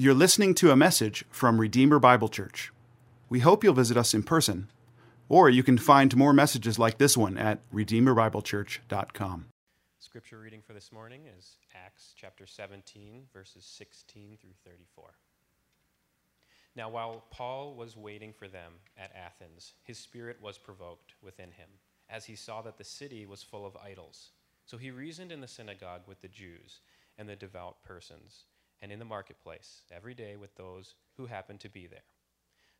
You're listening to a message from Redeemer Bible Church. We hope you'll visit us in person, or you can find more messages like this one at redeemerbiblechurch.com. Scripture reading for this morning is Acts chapter 17, verses 16 through 34. Now, while Paul was waiting for them at Athens, his spirit was provoked within him, as he saw that the city was full of idols. So he reasoned in the synagogue with the Jews and the devout persons and in the marketplace every day with those who happened to be there.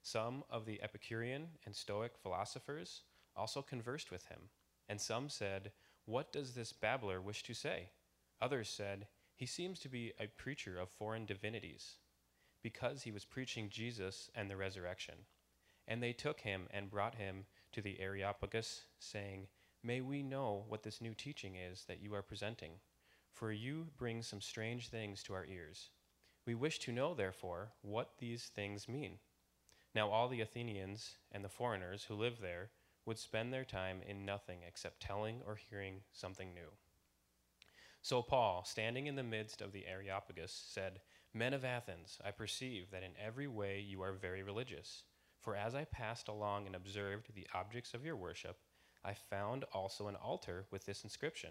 Some of the Epicurean and Stoic philosophers also conversed with him, and some said, What does this babbler wish to say? Others said, He seems to be a preacher of foreign divinities, because he was preaching Jesus and the resurrection. And they took him and brought him to the Areopagus, saying, May we know what this new teaching is that you are presenting for you bring some strange things to our ears. We wish to know, therefore, what these things mean. Now, all the Athenians and the foreigners who live there would spend their time in nothing except telling or hearing something new. So, Paul, standing in the midst of the Areopagus, said, Men of Athens, I perceive that in every way you are very religious. For as I passed along and observed the objects of your worship, I found also an altar with this inscription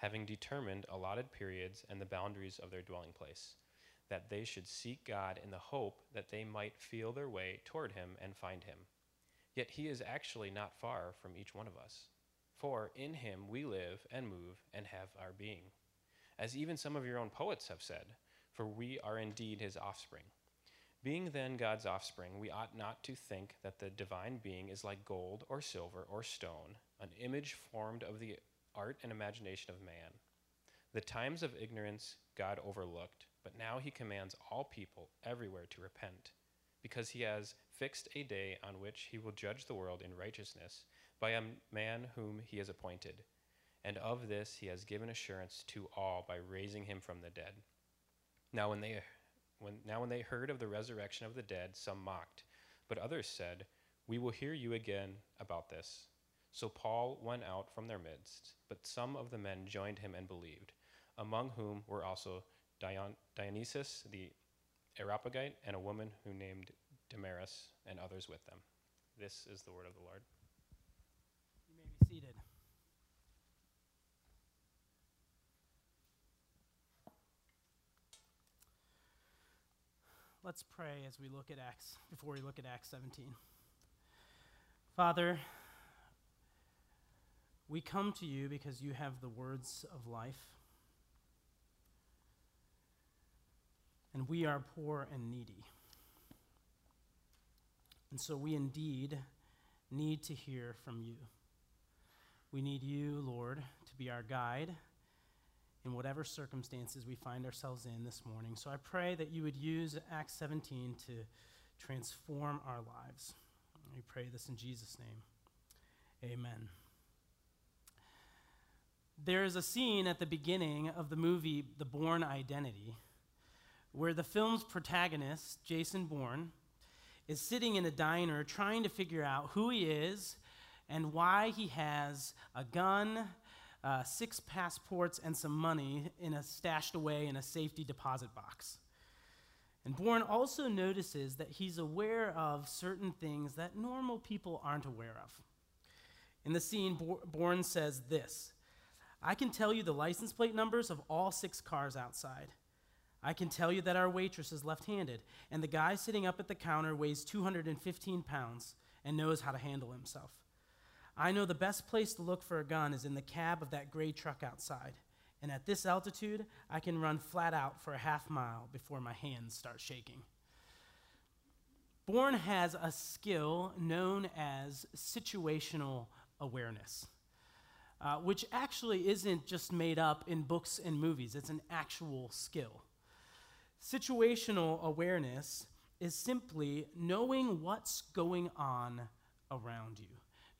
having determined allotted periods and the boundaries of their dwelling place, that they should seek God in the hope that they might feel their way toward him and find him. Yet he is actually not far from each one of us. For in him we live and move and have our being. As even some of your own poets have said, for we are indeed his offspring. Being then God's offspring, we ought not to think that the divine being is like gold or silver or stone, an image formed of the art and imagination of man. The times of ignorance God overlooked, but now he commands all people everywhere to repent, because he has fixed a day on which he will judge the world in righteousness by a man whom he has appointed. And of this he has given assurance to all by raising him from the dead. Now when they when now when they heard of the resurrection of the dead, some mocked, but others said, "We will hear you again about this." So Paul went out from their midst, but some of the men joined him and believed, among whom were also Dion- Dionysius the Areopagite and a woman who named Damaris and others with them. This is the word of the Lord. You may be seated. Let's pray as we look at Acts, before we look at Acts 17. Father, we come to you because you have the words of life. And we are poor and needy. And so we indeed need to hear from you. We need you, Lord, to be our guide in whatever circumstances we find ourselves in this morning. So I pray that you would use Acts 17 to transform our lives. We pray this in Jesus' name. Amen there is a scene at the beginning of the movie The Bourne Identity where the film's protagonist, Jason Bourne, is sitting in a diner trying to figure out who he is and why he has a gun, uh, six passports, and some money in a stashed away in a safety deposit box. And Bourne also notices that he's aware of certain things that normal people aren't aware of. In the scene, Bourne says this I can tell you the license plate numbers of all six cars outside. I can tell you that our waitress is left handed, and the guy sitting up at the counter weighs 215 pounds and knows how to handle himself. I know the best place to look for a gun is in the cab of that gray truck outside. And at this altitude, I can run flat out for a half mile before my hands start shaking. Bourne has a skill known as situational awareness uh, which actually isn't just made up in books and movies, it's an actual skill. Situational awareness is simply knowing what's going on around you.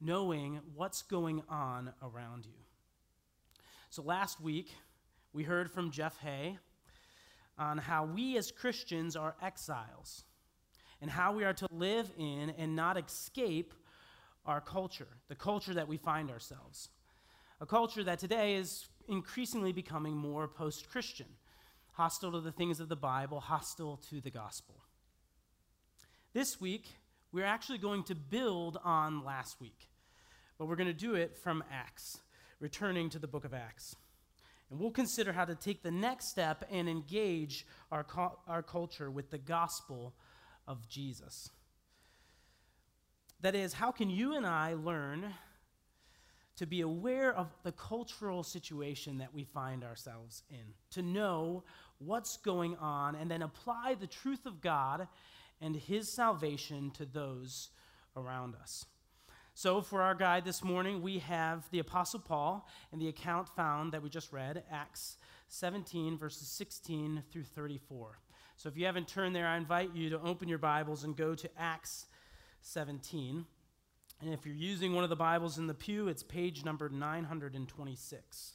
Knowing what's going on around you. So last week, we heard from Jeff Hay on how we as Christians are exiles and how we are to live in and not escape our culture, the culture that we find ourselves. A culture that today is increasingly becoming more post Christian, hostile to the things of the Bible, hostile to the gospel. This week, we're actually going to build on last week, but we're going to do it from Acts, returning to the book of Acts. And we'll consider how to take the next step and engage our, our culture with the gospel of Jesus. That is, how can you and I learn to be aware of the cultural situation that we find ourselves in, to know what's going on, and then apply the truth of God and His salvation to those around us? So, for our guide this morning, we have the Apostle Paul and the account found that we just read, Acts 17, verses 16 through 34. So, if you haven't turned there, I invite you to open your Bibles and go to Acts 17. And if you're using one of the Bibles in the pew, it's page number 926.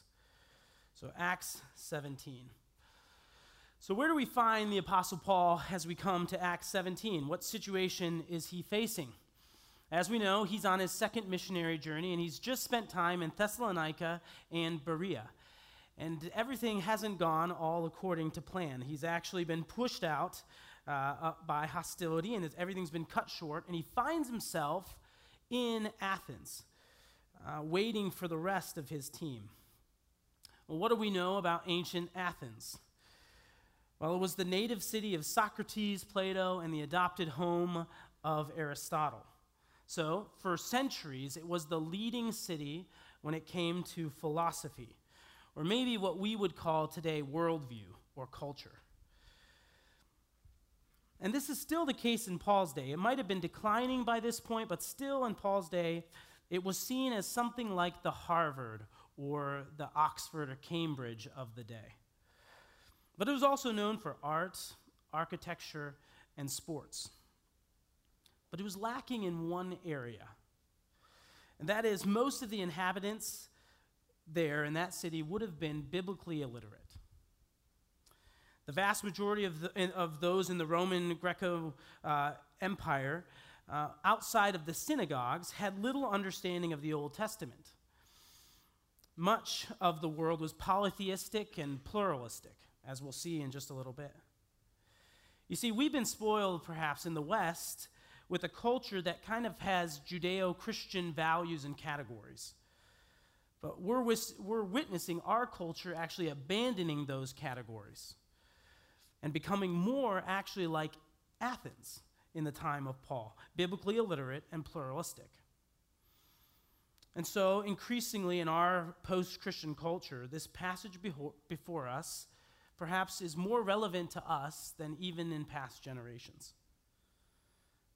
So, Acts 17. So, where do we find the Apostle Paul as we come to Acts 17? What situation is he facing? As we know, he's on his second missionary journey, and he's just spent time in Thessalonica and Berea. And everything hasn't gone all according to plan. He's actually been pushed out uh, by hostility, and everything's been cut short, and he finds himself in Athens, uh, waiting for the rest of his team. Well, what do we know about ancient Athens? Well, it was the native city of Socrates, Plato, and the adopted home of Aristotle. So, for centuries, it was the leading city when it came to philosophy, or maybe what we would call today worldview or culture. And this is still the case in Paul's day. It might have been declining by this point, but still in Paul's day, it was seen as something like the Harvard or the Oxford or Cambridge of the day. But it was also known for art, architecture, and sports. But it was lacking in one area. And that is, most of the inhabitants there in that city would have been biblically illiterate. The vast majority of, the, of those in the Roman Greco uh, Empire uh, outside of the synagogues had little understanding of the Old Testament. Much of the world was polytheistic and pluralistic, as we'll see in just a little bit. You see, we've been spoiled perhaps in the West with a culture that kind of has Judeo Christian values and categories. But we're, we're witnessing our culture actually abandoning those categories and becoming more actually like Athens in the time of Paul, biblically illiterate and pluralistic. And so, increasingly in our post Christian culture, this passage before us perhaps is more relevant to us than even in past generations.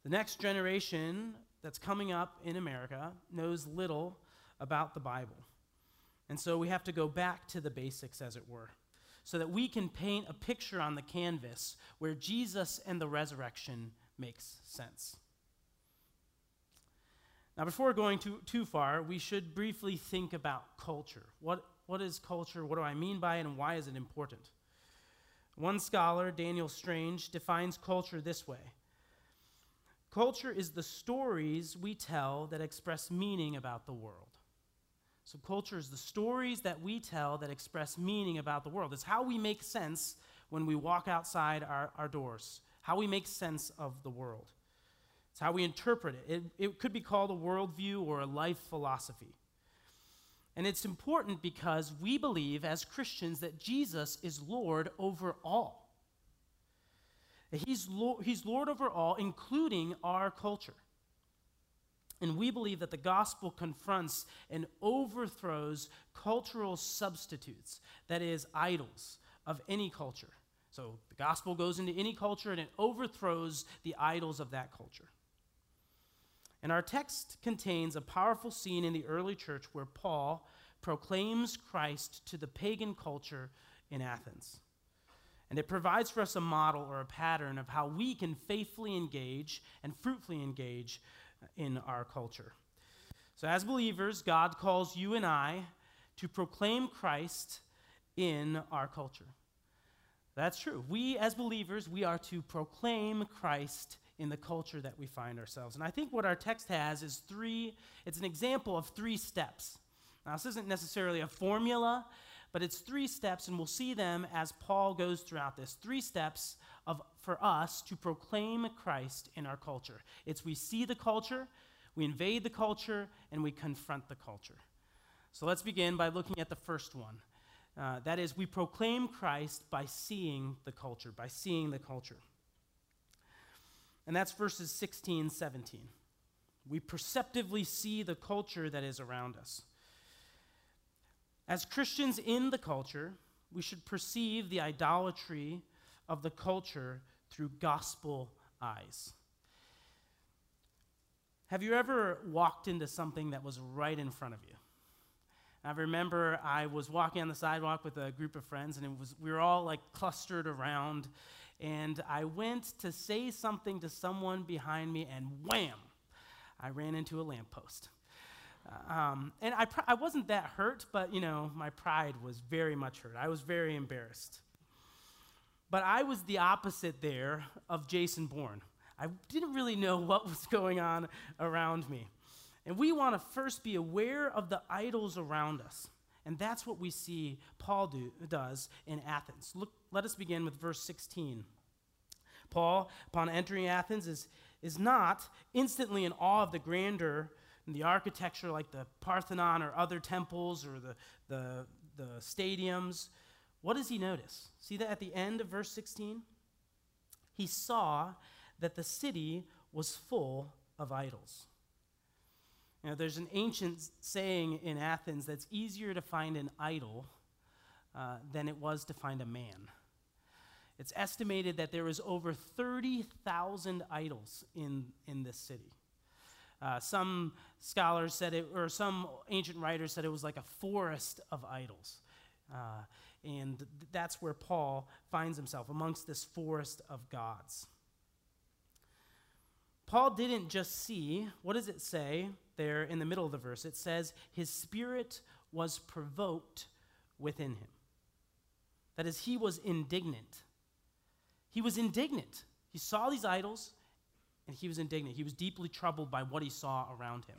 The next generation that's coming up in America knows little about the Bible. And so we have to go back to the basics, as it were so that we can paint a picture on the canvas where Jesus and the resurrection makes sense. Now, before going too, too far, we should briefly think about culture. What, what is culture? What do I mean by it, and why is it important? One scholar, Daniel Strange, defines culture this way Culture is the stories we tell that express meaning about the world. So, culture is the stories that we tell that express meaning about the world. It's how we make sense when we walk outside our, our doors, how we make sense of the world. It's how we interpret it. it. It could be called a worldview or a life philosophy. And it's important because we believe as Christians that Jesus is Lord over all. He's, Lord, he's Lord over all, including our culture. And we believe that the gospel confronts and overthrows cultural substitutes, that is, idols of any culture. So the gospel goes into any culture and it overthrows the idols of that culture. And our text contains a powerful scene in the early church where Paul proclaims Christ to the pagan culture in Athens. And it provides for us a model or a pattern of how we can faithfully engage and fruitfully engage in our culture. So, as believers, God calls you and I to proclaim Christ in our culture. That's true. We, as believers, we are to proclaim Christ in the culture that we find ourselves. And I think what our text has is three, it's an example of three steps. Now, this isn't necessarily a formula, but it's three steps, and we'll see them as Paul goes throughout this. Three steps of, for us to proclaim Christ in our culture. It's we see the culture, we invade the culture, and we confront the culture. So let's begin by looking at the first one. Uh, that is, we proclaim Christ by seeing the culture, by seeing the culture. And that's verses 16, 17. We perceptively see the culture that is around us. As Christians in the culture, we should perceive the idolatry of the culture through gospel eyes. Have you ever walked into something that was right in front of you? I remember I was walking on the sidewalk with a group of friends, and it was we were all like clustered around, and I went to say something to someone behind me, and wham, I ran into a lamppost. Um, and I, I wasn't that hurt, but you know, my pride was very much hurt. I was very embarrassed. But I was the opposite there of Jason Bourne. I didn't really know what was going on around me. And we want to first be aware of the idols around us. And that's what we see Paul do, does in Athens. Look, let us begin with verse 16. Paul, upon entering Athens, is, is not instantly in awe of the grandeur the architecture like the Parthenon or other temples or the, the, the stadiums. What does he notice? See that at the end of verse 16? He saw that the city was full of idols. Know, there's an ancient saying in Athens that's easier to find an idol uh, than it was to find a man. It's estimated that there was over 30,000 idols in, in this city. Uh, some scholars said it, or some ancient writers said it was like a forest of idols. Uh, and th- that's where Paul finds himself, amongst this forest of gods. Paul didn't just see, what does it say there in the middle of the verse? It says, his spirit was provoked within him. That is, he was indignant. He was indignant. He saw these idols and he was indignant. He was deeply troubled by what he saw around him.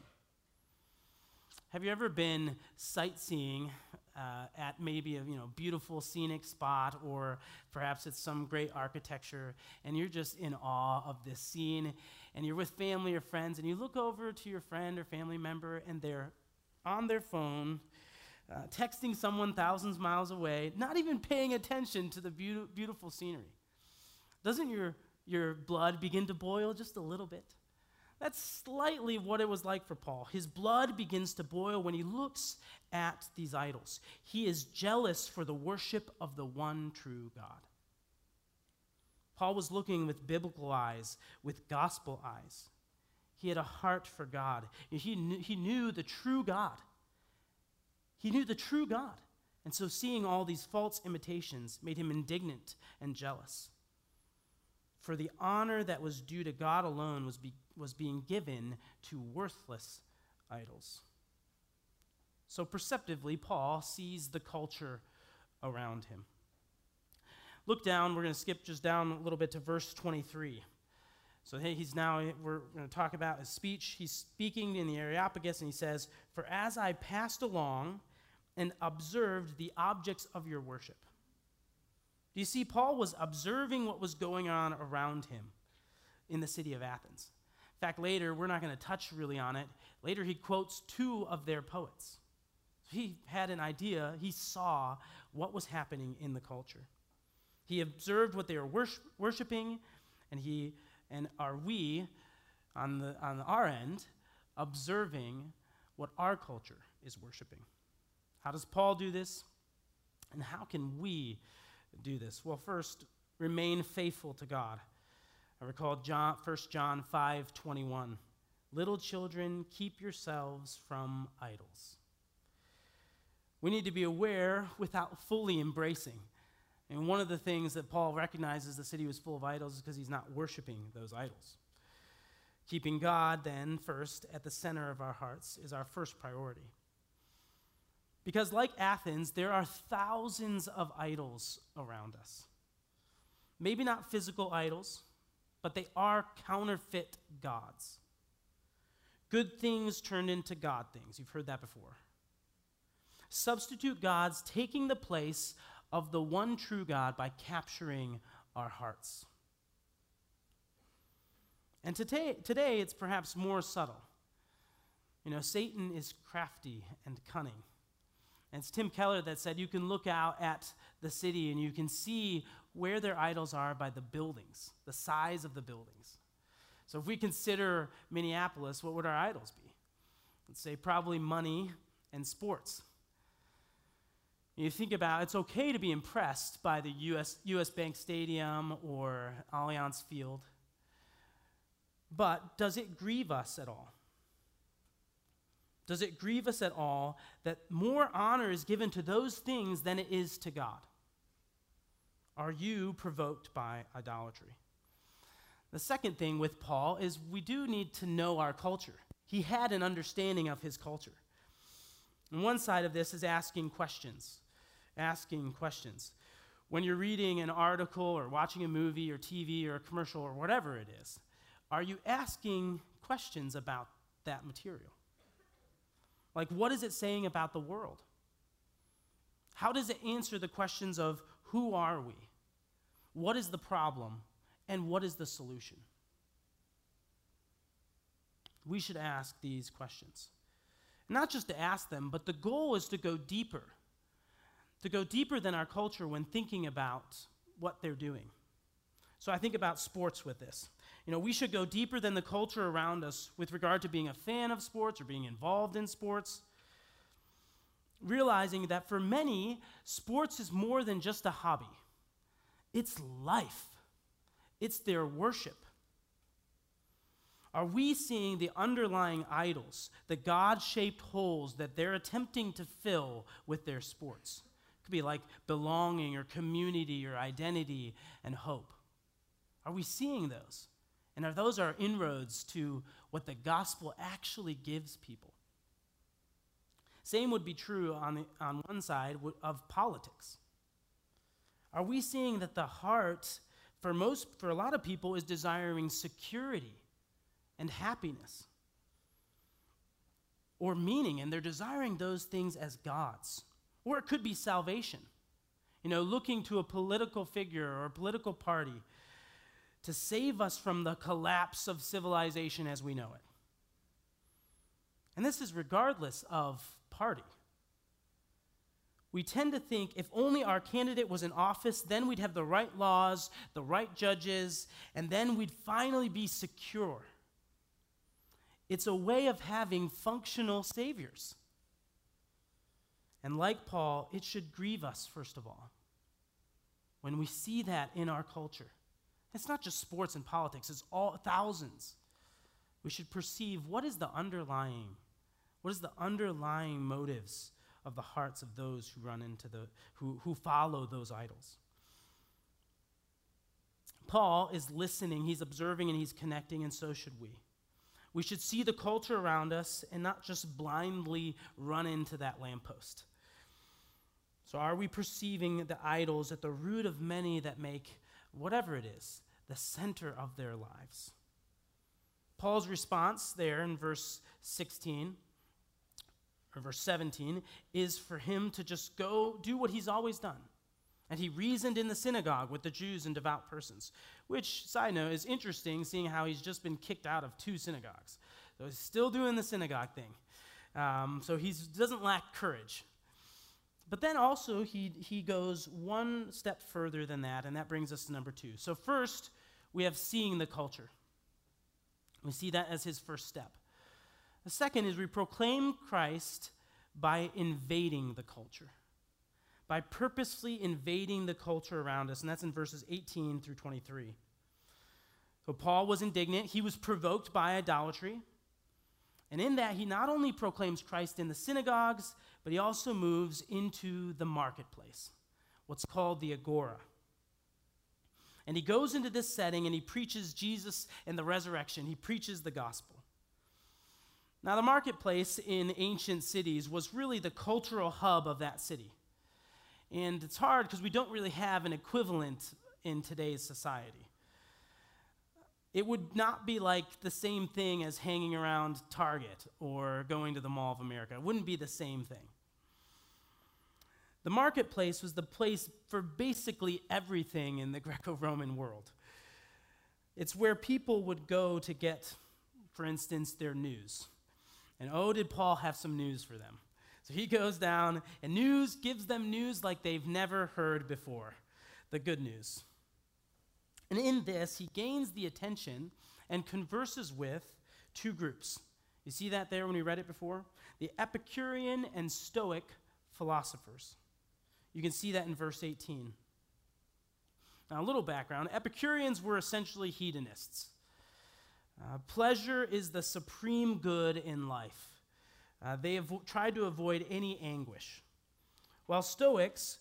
Have you ever been sightseeing uh, at maybe a you know beautiful scenic spot, or perhaps it's some great architecture, and you're just in awe of this scene, and you're with family or friends, and you look over to your friend or family member, and they're on their phone, uh, texting someone thousands miles away, not even paying attention to the be- beautiful scenery. Doesn't your your blood begin to boil just a little bit? That's slightly what it was like for Paul. His blood begins to boil when he looks at these idols. He is jealous for the worship of the one true God. Paul was looking with biblical eyes, with gospel eyes. He had a heart for God. He knew, he knew the true God. He knew the true God. And so seeing all these false imitations made him indignant and jealous. For the honor that was due to God alone was, be, was being given to worthless idols. So perceptively, Paul sees the culture around him. Look down, we're going to skip just down a little bit to verse 23. So he's now, we're going to talk about his speech. He's speaking in the Areopagus, and he says, For as I passed along and observed the objects of your worship. Do you see, Paul was observing what was going on around him in the city of Athens. In fact, later, we're not going to touch really on it. Later, he quotes two of their poets. He had an idea, he saw what was happening in the culture. He observed what they were worship, worshiping, and he and are we on the on our end observing what our culture is worshiping. How does Paul do this? And how can we do this? Well, first, remain faithful to God. I recall John, 1 John 5 21. Little children, keep yourselves from idols. We need to be aware without fully embracing. And one of the things that Paul recognizes the city was full of idols is because he's not worshiping those idols. Keeping God, then, first at the center of our hearts is our first priority. Because, like Athens, there are thousands of idols around us. Maybe not physical idols, but they are counterfeit gods. Good things turned into God things. You've heard that before. Substitute gods taking the place of the one true God by capturing our hearts. And today, today it's perhaps more subtle. You know, Satan is crafty and cunning. And it's Tim Keller that said you can look out at the city and you can see where their idols are by the buildings, the size of the buildings. So if we consider Minneapolis, what would our idols be? Let's say probably money and sports. You think about it's okay to be impressed by the US, US Bank Stadium or Allianz Field, but does it grieve us at all? Does it grieve us at all that more honor is given to those things than it is to God? Are you provoked by idolatry? The second thing with Paul is we do need to know our culture. He had an understanding of his culture. And one side of this is asking questions. Asking questions. When you're reading an article or watching a movie or TV or a commercial or whatever it is, are you asking questions about that material? Like, what is it saying about the world? How does it answer the questions of who are we? What is the problem? And what is the solution? We should ask these questions. Not just to ask them, but the goal is to go deeper. To go deeper than our culture when thinking about what they're doing. So I think about sports with this. You know, we should go deeper than the culture around us with regard to being a fan of sports or being involved in sports. Realizing that for many, sports is more than just a hobby, it's life, it's their worship. Are we seeing the underlying idols, the God shaped holes that they're attempting to fill with their sports? It could be like belonging or community or identity and hope. Are we seeing those? And are those our inroads to what the gospel actually gives people? Same would be true on, the, on one side of politics. Are we seeing that the heart, for most, for a lot of people, is desiring security and happiness or meaning, and they're desiring those things as gods? Or it could be salvation. You know, looking to a political figure or a political party to save us from the collapse of civilization as we know it. And this is regardless of party. We tend to think if only our candidate was in office, then we'd have the right laws, the right judges, and then we'd finally be secure. It's a way of having functional saviors. And like Paul, it should grieve us, first of all, when we see that in our culture. It's not just sports and politics, it's all thousands. We should perceive what is the underlying, what is the underlying motives of the hearts of those who run into the, who, who follow those idols. Paul is listening, he's observing, and he's connecting, and so should we. We should see the culture around us and not just blindly run into that lamppost. So, are we perceiving the idols at the root of many that make whatever it is, the center of their lives. Paul's response there in verse 16 or verse 17 is for him to just go do what he's always done. And he reasoned in the synagogue with the Jews and devout persons, which, side note, is interesting seeing how he's just been kicked out of two synagogues. So he's still doing the synagogue thing. Um, so he doesn't lack courage. But then also, he, he goes one step further than that, and that brings us to number two. So, first, we have seeing the culture. We see that as his first step. The second is we proclaim Christ by invading the culture, by purposely invading the culture around us, and that's in verses 18 through 23. So, Paul was indignant, he was provoked by idolatry. And in that, he not only proclaims Christ in the synagogues, but he also moves into the marketplace. what's called the Agora. And he goes into this setting and he preaches Jesus and the resurrection. He preaches the gospel. Now, the marketplace in ancient cities was really the cultural hub of that city. And it's hard because we don't really have an equivalent in today's society. It would not be like the same thing as hanging around Target or going to the Mall of America. It wouldn't be the same thing. The marketplace was the place for basically everything in the Greco Roman world. It's where people would go to get, for instance, their news. And oh, did Paul have some news for them? So he goes down, and news gives them news like they've never heard before the good news. And in this, he gains the attention and converses with two groups. You see that there when we read it before? The Epicurean and Stoic philosophers. You can see that in verse 18. Now, a little background Epicureans were essentially hedonists. Uh, pleasure is the supreme good in life. Uh, they have tried to avoid any anguish. While Stoics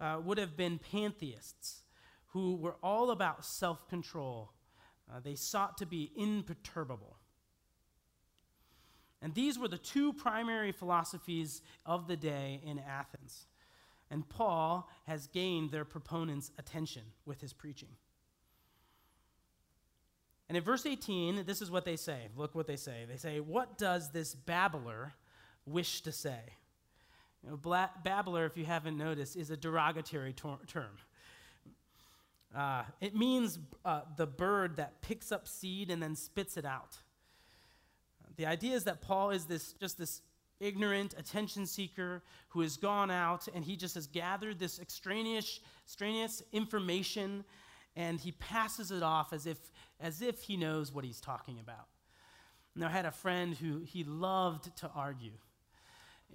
uh, would have been pantheists who were all about self control, uh, they sought to be imperturbable. And these were the two primary philosophies of the day in Athens. And Paul has gained their proponents' attention with his preaching. And in verse 18, this is what they say. Look what they say. They say, What does this babbler wish to say? You know, bla- babbler, if you haven't noticed, is a derogatory tor- term. Uh, it means uh, the bird that picks up seed and then spits it out. The idea is that Paul is this just this ignorant attention seeker who has gone out and he just has gathered this extraneous, extraneous information and he passes it off as if as if he knows what he's talking about. Now, I had a friend who he loved to argue.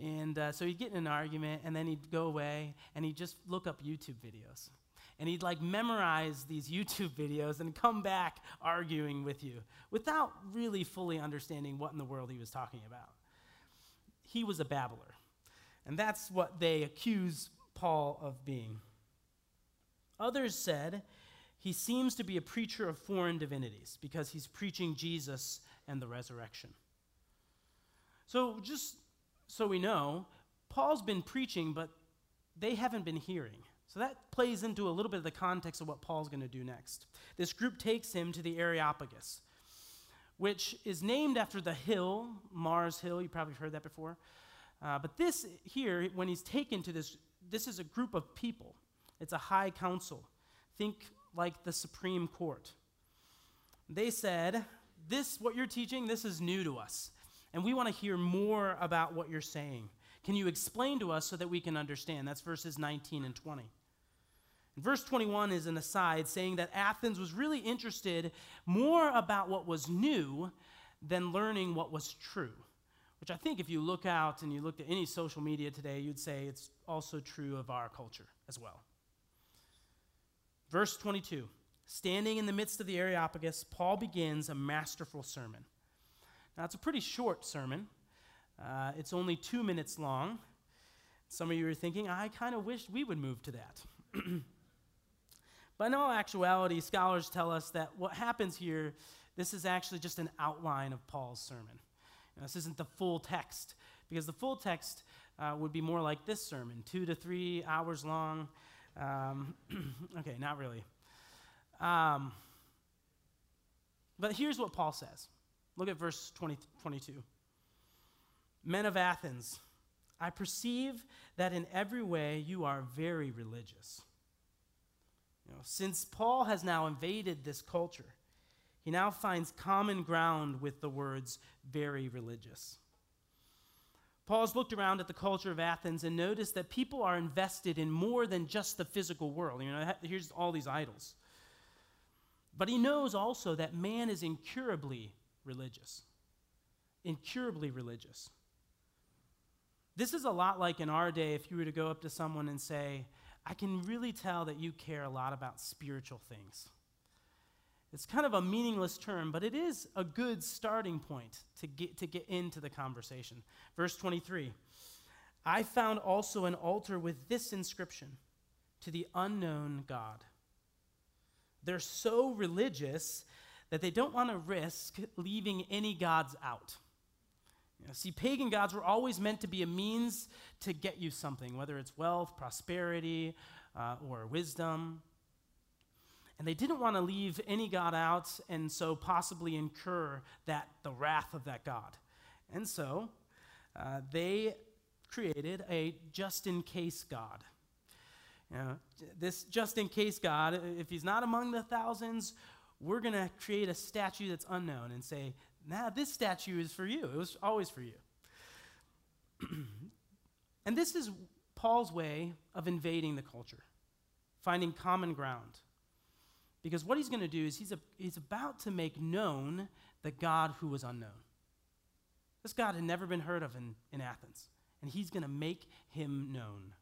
And uh, so he'd get in an argument, and then he'd go away, and he'd just look up YouTube videos. And he'd like memorize these YouTube videos and come back arguing with you without really fully understanding what in the world he was talking about. He was a babbler. And that's what they accuse Paul of being. Others said he seems to be a preacher of foreign divinities because he's preaching Jesus and the resurrection. So, just so we know, Paul's been preaching, but they haven't been hearing. So that plays into a little bit of the context of what Paul's going to do next. This group takes him to the Areopagus, which is named after the hill, Mars Hill. You probably heard that before. Uh, but this here, when he's taken to this, this is a group of people. It's a high council. Think like the Supreme Court. They said, This, what you're teaching, this is new to us. And we want to hear more about what you're saying. Can you explain to us so that we can understand? That's verses 19 and 20. And verse 21 is an aside saying that Athens was really interested more about what was new than learning what was true. Which I think if you look out and you looked at any social media today, you'd say it's also true of our culture as well. Verse 22 Standing in the midst of the Areopagus, Paul begins a masterful sermon. Now, it's a pretty short sermon, uh, it's only two minutes long. Some of you are thinking, I kind of wish we would move to that. but in all actuality, scholars tell us that what happens here, this is actually just an outline of Paul's sermon. Now, this isn't the full text, because the full text uh, would be more like this sermon, two to three hours long. Um, okay, not really. Um, but here's what Paul says. Look at verse 20, 22. Men of Athens, I perceive that in every way you are very religious. You know, since Paul has now invaded this culture, he now finds common ground with the words very religious. Paul's looked around at the culture of Athens and noticed that people are invested in more than just the physical world. You know, here's all these idols. But he knows also that man is incurably religious. Incurably religious. This is a lot like in our day if you were to go up to someone and say, I can really tell that you care a lot about spiritual things. It's kind of a meaningless term, but it is a good starting point to get, to get into the conversation. Verse 23 I found also an altar with this inscription to the unknown God. They're so religious that they don't want to risk leaving any gods out. See, pagan gods were always meant to be a means to get you something, whether it's wealth, prosperity, uh, or wisdom. And they didn't want to leave any god out and so possibly incur that the wrath of that god. And so uh, they created a just in case God. You know, this just in case God, if he's not among the thousands, we're going to create a statue that's unknown and say, nah, this statue is for you. It was always for you. and this is Paul's way of invading the culture, finding common ground. Because what he's going to do is he's, a, he's about to make known the God who was unknown. This God had never been heard of in, in Athens and he's going to make him known.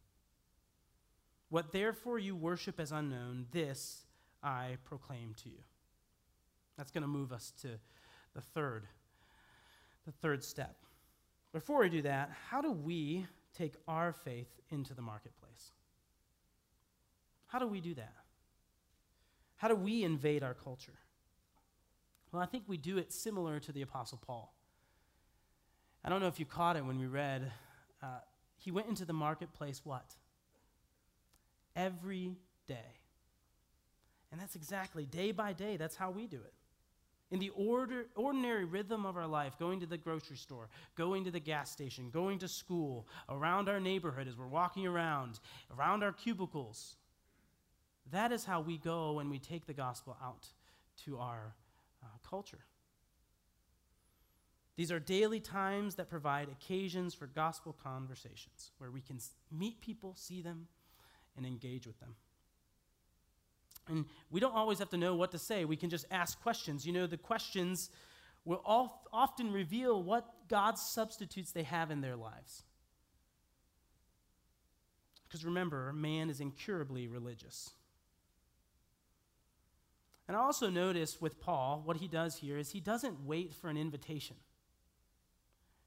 What therefore you worship as unknown, this I proclaim to you. That's going to move us to the third, the third step. Before we do that, how do we take our faith into the marketplace? How do we do that? How do we invade our culture? Well, I think we do it similar to the Apostle Paul. I don't know if you caught it when we read uh, he went into the marketplace what? Every day. And that's exactly day by day, that's how we do it. In the order, ordinary rhythm of our life, going to the grocery store, going to the gas station, going to school, around our neighborhood as we're walking around, around our cubicles, that is how we go when we take the gospel out to our uh, culture. These are daily times that provide occasions for gospel conversations where we can meet people, see them, and engage with them. And we don't always have to know what to say. We can just ask questions. You know, the questions will often reveal what God's substitutes they have in their lives. Because remember, man is incurably religious. And I also notice with Paul, what he does here is he doesn't wait for an invitation.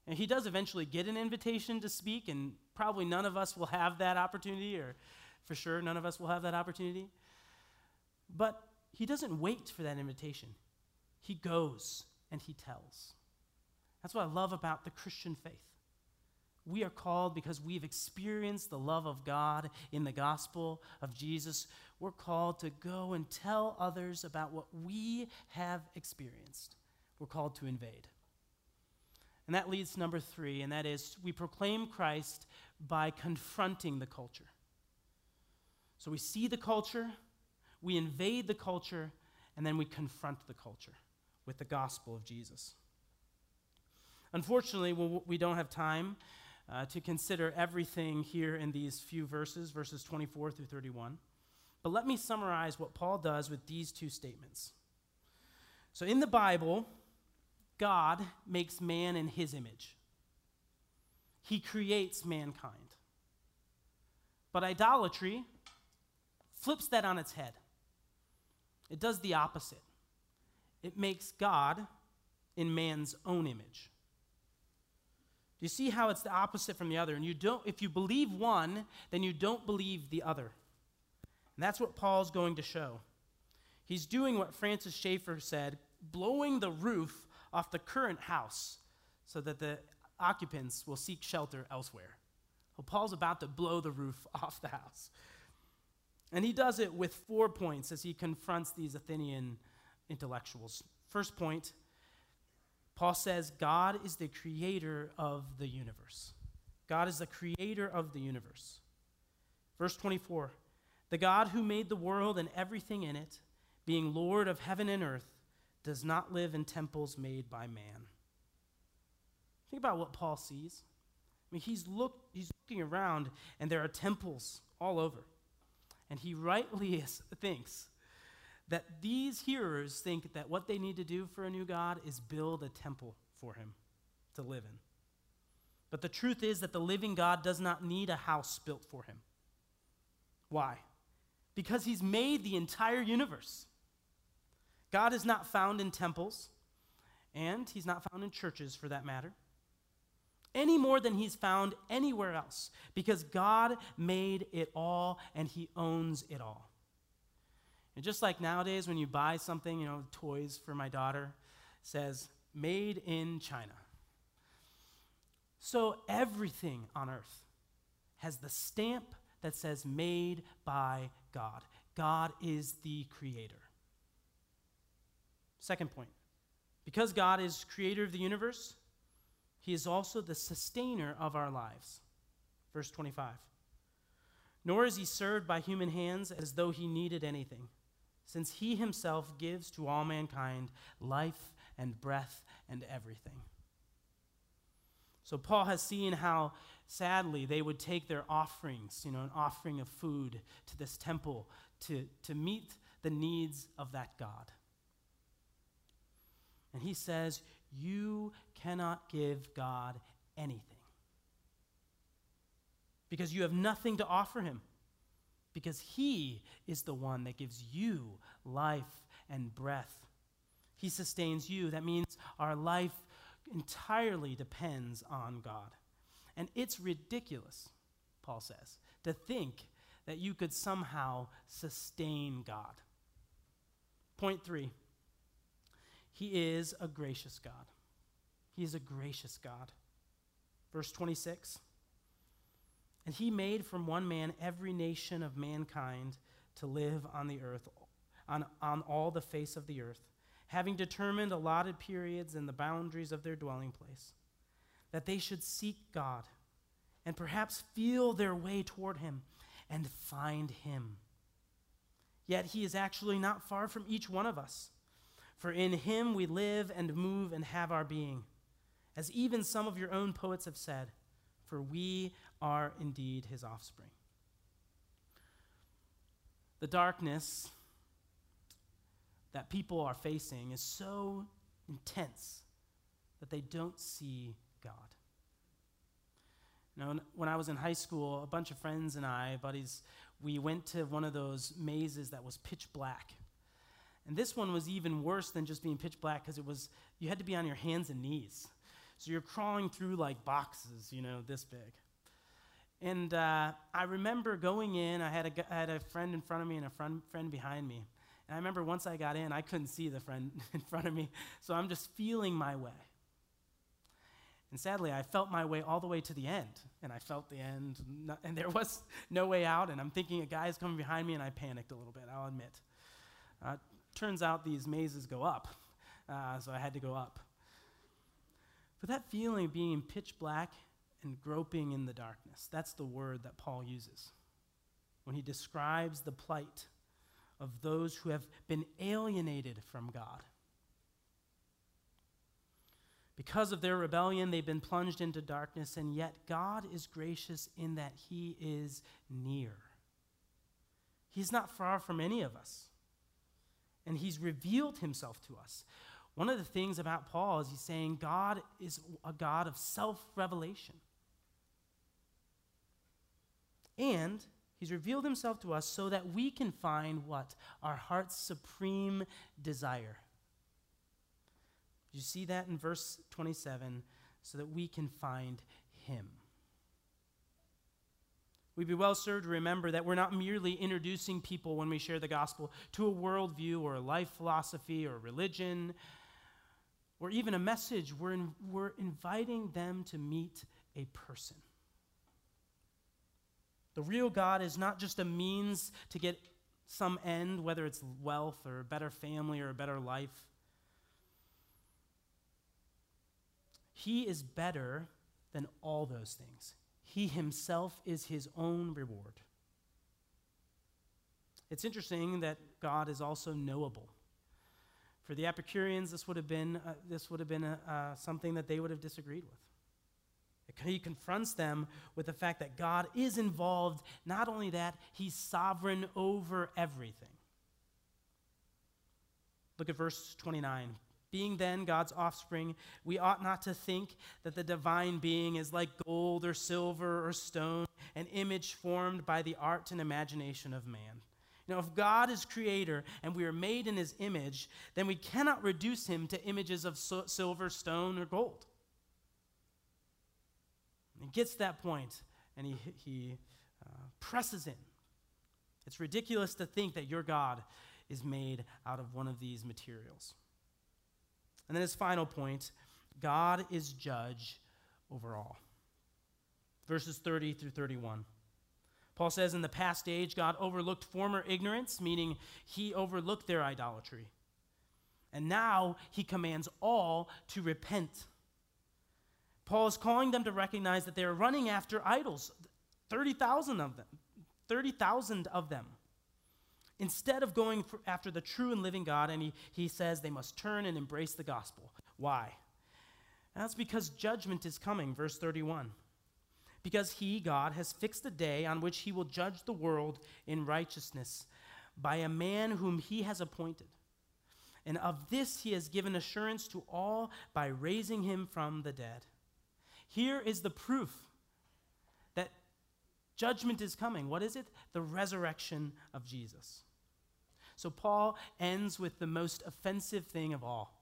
And he does eventually get an invitation to speak, and probably none of us will have that opportunity, or for sure, none of us will have that opportunity. But he doesn't wait for that invitation, he goes and he tells. That's what I love about the Christian faith. We are called because we've experienced the love of God in the gospel of Jesus. We're called to go and tell others about what we have experienced. We're called to invade. And that leads to number three, and that is we proclaim Christ by confronting the culture. So we see the culture, we invade the culture, and then we confront the culture with the gospel of Jesus. Unfortunately, we don't have time uh, to consider everything here in these few verses, verses 24 through 31. But let me summarize what Paul does with these two statements. So in the Bible, God makes man in his image, he creates mankind. But idolatry flips that on its head. It does the opposite. It makes God in man's own image. Do you see how it's the opposite from the other? And you don't if you believe one, then you don't believe the other. And that's what Paul's going to show. He's doing what Francis Schaeffer said, blowing the roof off the current house so that the occupants will seek shelter elsewhere. Well, Paul's about to blow the roof off the house. And he does it with four points as he confronts these Athenian intellectuals. First point, Paul says God is the creator of the universe. God is the creator of the universe. Verse 24, the God who made the world and everything in it, being Lord of heaven and earth, does not live in temples made by man. Think about what Paul sees. I mean, he's, look, he's looking around, and there are temples all over. And he rightly is, thinks that these hearers think that what they need to do for a new God is build a temple for him to live in. But the truth is that the living God does not need a house built for him. Why? Because he's made the entire universe. God is not found in temples, and he's not found in churches for that matter. Any more than he's found anywhere else because God made it all and he owns it all. And just like nowadays when you buy something, you know, toys for my daughter says made in China. So everything on earth has the stamp that says made by God. God is the creator. Second point because God is creator of the universe, he is also the sustainer of our lives. Verse 25. Nor is he served by human hands as though he needed anything, since he himself gives to all mankind life and breath and everything. So Paul has seen how sadly they would take their offerings, you know, an offering of food to this temple to, to meet the needs of that God. And he says, You cannot give God anything because you have nothing to offer him. Because he is the one that gives you life and breath. He sustains you. That means our life entirely depends on God. And it's ridiculous, Paul says, to think that you could somehow sustain God. Point three He is a gracious God. He is a gracious God. Verse 26 And he made from one man every nation of mankind to live on the earth, on, on all the face of the earth having determined allotted periods and the boundaries of their dwelling place, that they should seek God and perhaps feel their way toward Him and find Him. Yet He is actually not far from each one of us, for in Him we live and move and have our being, as even some of your own poets have said, for we are indeed His offspring. The darkness that people are facing is so intense that they don't see God. You know, when I was in high school, a bunch of friends and I, buddies, we went to one of those mazes that was pitch black. And this one was even worse than just being pitch black because it was, you had to be on your hands and knees. So you're crawling through like boxes, you know, this big. And uh, I remember going in, I had, a, I had a friend in front of me and a friend, friend behind me. And I remember once I got in, I couldn't see the friend in front of me, so I'm just feeling my way. And sadly, I felt my way all the way to the end, and I felt the end, and there was no way out. And I'm thinking a guy is coming behind me, and I panicked a little bit, I'll admit. Uh, turns out these mazes go up, uh, so I had to go up. But that feeling of being pitch black and groping in the darkness, that's the word that Paul uses when he describes the plight of those who have been alienated from God. Because of their rebellion, they've been plunged into darkness, and yet God is gracious in that He is near. He's not far from any of us, and He's revealed Himself to us. One of the things about Paul is he's saying God is a God of self revelation. And He's revealed himself to us so that we can find what? Our heart's supreme desire. You see that in verse 27 so that we can find him. We'd be well served to remember that we're not merely introducing people when we share the gospel to a worldview or a life philosophy or religion or even a message. We're, in, we're inviting them to meet a person. The real God is not just a means to get some end, whether it's wealth or a better family or a better life. He is better than all those things. He himself is his own reward. It's interesting that God is also knowable. For the Epicureans, this would have been, uh, this would have been a, uh, something that they would have disagreed with. He confronts them with the fact that God is involved. Not only that, He's sovereign over everything. Look at verse 29. Being then God's offspring, we ought not to think that the divine being is like gold or silver or stone, an image formed by the art and imagination of man. You if God is creator and we are made in his image, then we cannot reduce him to images of so- silver, stone, or gold. He gets that point and he, he uh, presses in. It's ridiculous to think that your God is made out of one of these materials. And then his final point God is judge over all. Verses 30 through 31. Paul says, In the past age, God overlooked former ignorance, meaning he overlooked their idolatry. And now he commands all to repent. Paul is calling them to recognize that they are running after idols, 30,000 of them. 30,000 of them. Instead of going after the true and living God, and he, he says they must turn and embrace the gospel. Why? That's because judgment is coming, verse 31. Because he, God, has fixed a day on which he will judge the world in righteousness by a man whom he has appointed. And of this he has given assurance to all by raising him from the dead. Here is the proof that judgment is coming. What is it? The resurrection of Jesus. So Paul ends with the most offensive thing of all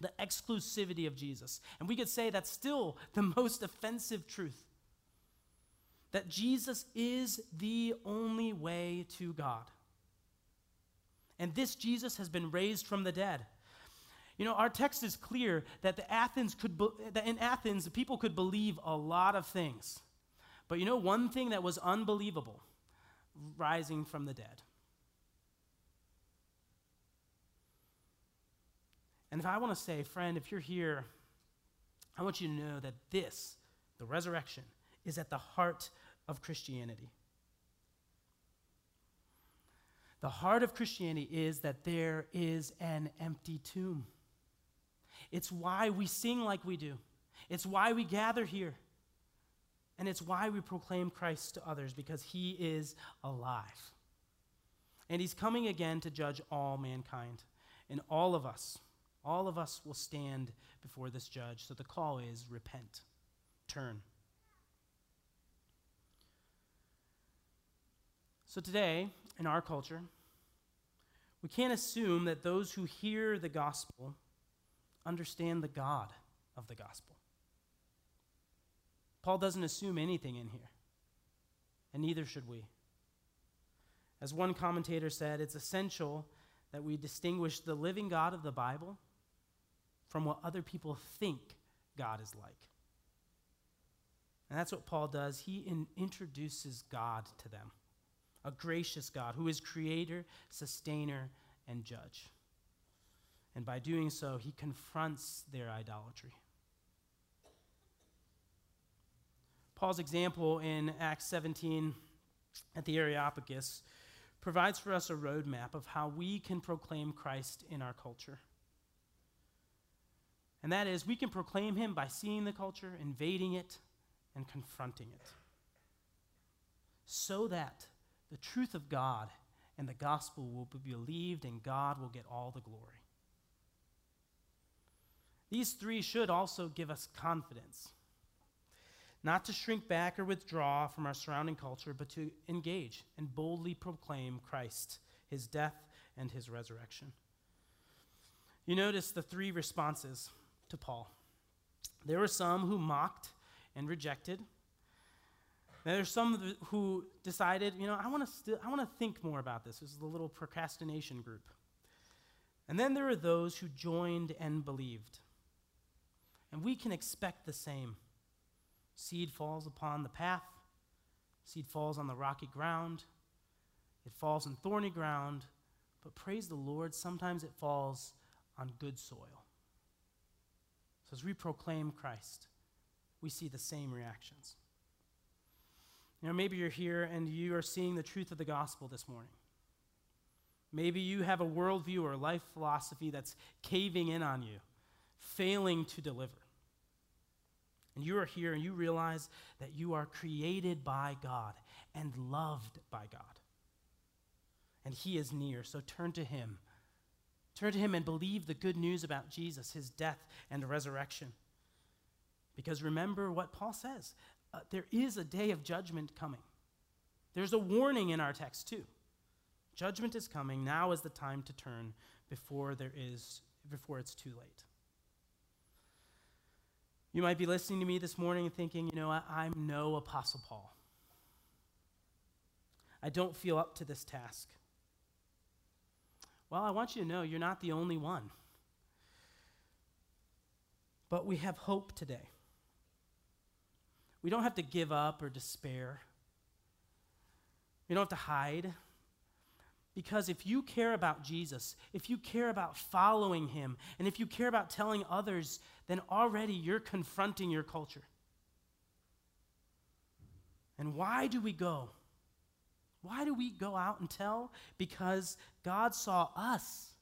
the exclusivity of Jesus. And we could say that's still the most offensive truth that Jesus is the only way to God. And this Jesus has been raised from the dead. You know, our text is clear that the Athens could be, that in Athens the people could believe a lot of things. But you know one thing that was unbelievable? Rising from the dead. And if I want to say, friend, if you're here, I want you to know that this, the resurrection, is at the heart of Christianity. The heart of Christianity is that there is an empty tomb. It's why we sing like we do, it's why we gather here. And it's why we proclaim Christ to others, because he is alive. And he's coming again to judge all mankind. And all of us, all of us will stand before this judge. So the call is repent, turn. So today, in our culture, we can't assume that those who hear the gospel understand the God of the gospel. Paul doesn't assume anything in here, and neither should we. As one commentator said, it's essential that we distinguish the living God of the Bible from what other people think God is like. And that's what Paul does. He in, introduces God to them a gracious God who is creator, sustainer, and judge. And by doing so, he confronts their idolatry. Paul's example in Acts 17 at the Areopagus provides for us a roadmap of how we can proclaim Christ in our culture. And that is, we can proclaim him by seeing the culture, invading it, and confronting it. So that the truth of God and the gospel will be believed and God will get all the glory. These three should also give us confidence. Not to shrink back or withdraw from our surrounding culture, but to engage and boldly proclaim Christ, his death, and his resurrection. You notice the three responses to Paul. There were some who mocked and rejected. There's some who decided, you know, I want to st- I want to think more about this. This is the little procrastination group. And then there are those who joined and believed. And we can expect the same. Seed falls upon the path, seed falls on the rocky ground, it falls in thorny ground, but praise the Lord, sometimes it falls on good soil. So as we proclaim Christ, we see the same reactions. You know, maybe you're here and you are seeing the truth of the gospel this morning. Maybe you have a worldview or life philosophy that's caving in on you, failing to deliver. And you are here and you realize that you are created by God and loved by God. And He is near, so turn to Him Turn to him and believe the good news about Jesus, his death and resurrection. Because remember what Paul says uh, there is a day of judgment coming. There's a warning in our text, too. Judgment is coming. Now is the time to turn before there is before it's too late. You might be listening to me this morning and thinking, you know, I, I'm no Apostle Paul. I don't feel up to this task. Well, I want you to know you're not the only one. But we have hope today. We don't have to give up or despair. We don't have to hide. Because if you care about Jesus, if you care about following him, and if you care about telling others, then already you're confronting your culture. And why do we go? Why do we go out and tell? Because God saw us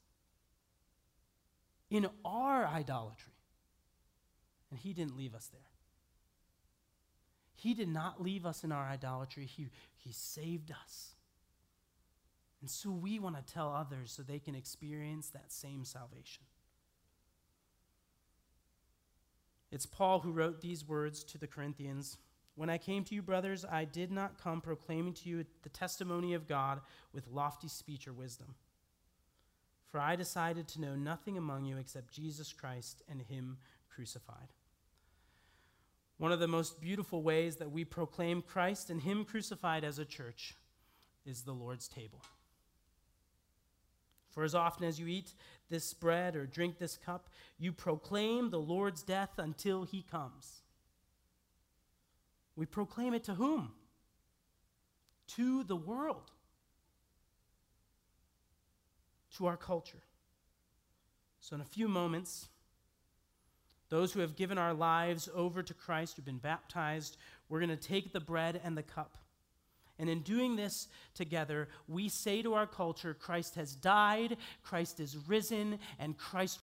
in our idolatry, and He didn't leave us there. He did not leave us in our idolatry, He, he saved us. And so we want to tell others so they can experience that same salvation. It's Paul who wrote these words to the Corinthians. When I came to you, brothers, I did not come proclaiming to you the testimony of God with lofty speech or wisdom. For I decided to know nothing among you except Jesus Christ and Him crucified. One of the most beautiful ways that we proclaim Christ and Him crucified as a church is the Lord's table. For as often as you eat this bread or drink this cup, you proclaim the Lord's death until He comes. We proclaim it to whom? To the world, to our culture. So, in a few moments, those who have given our lives over to Christ, who've been baptized, we're going to take the bread and the cup. And in doing this together, we say to our culture Christ has died, Christ is risen, and Christ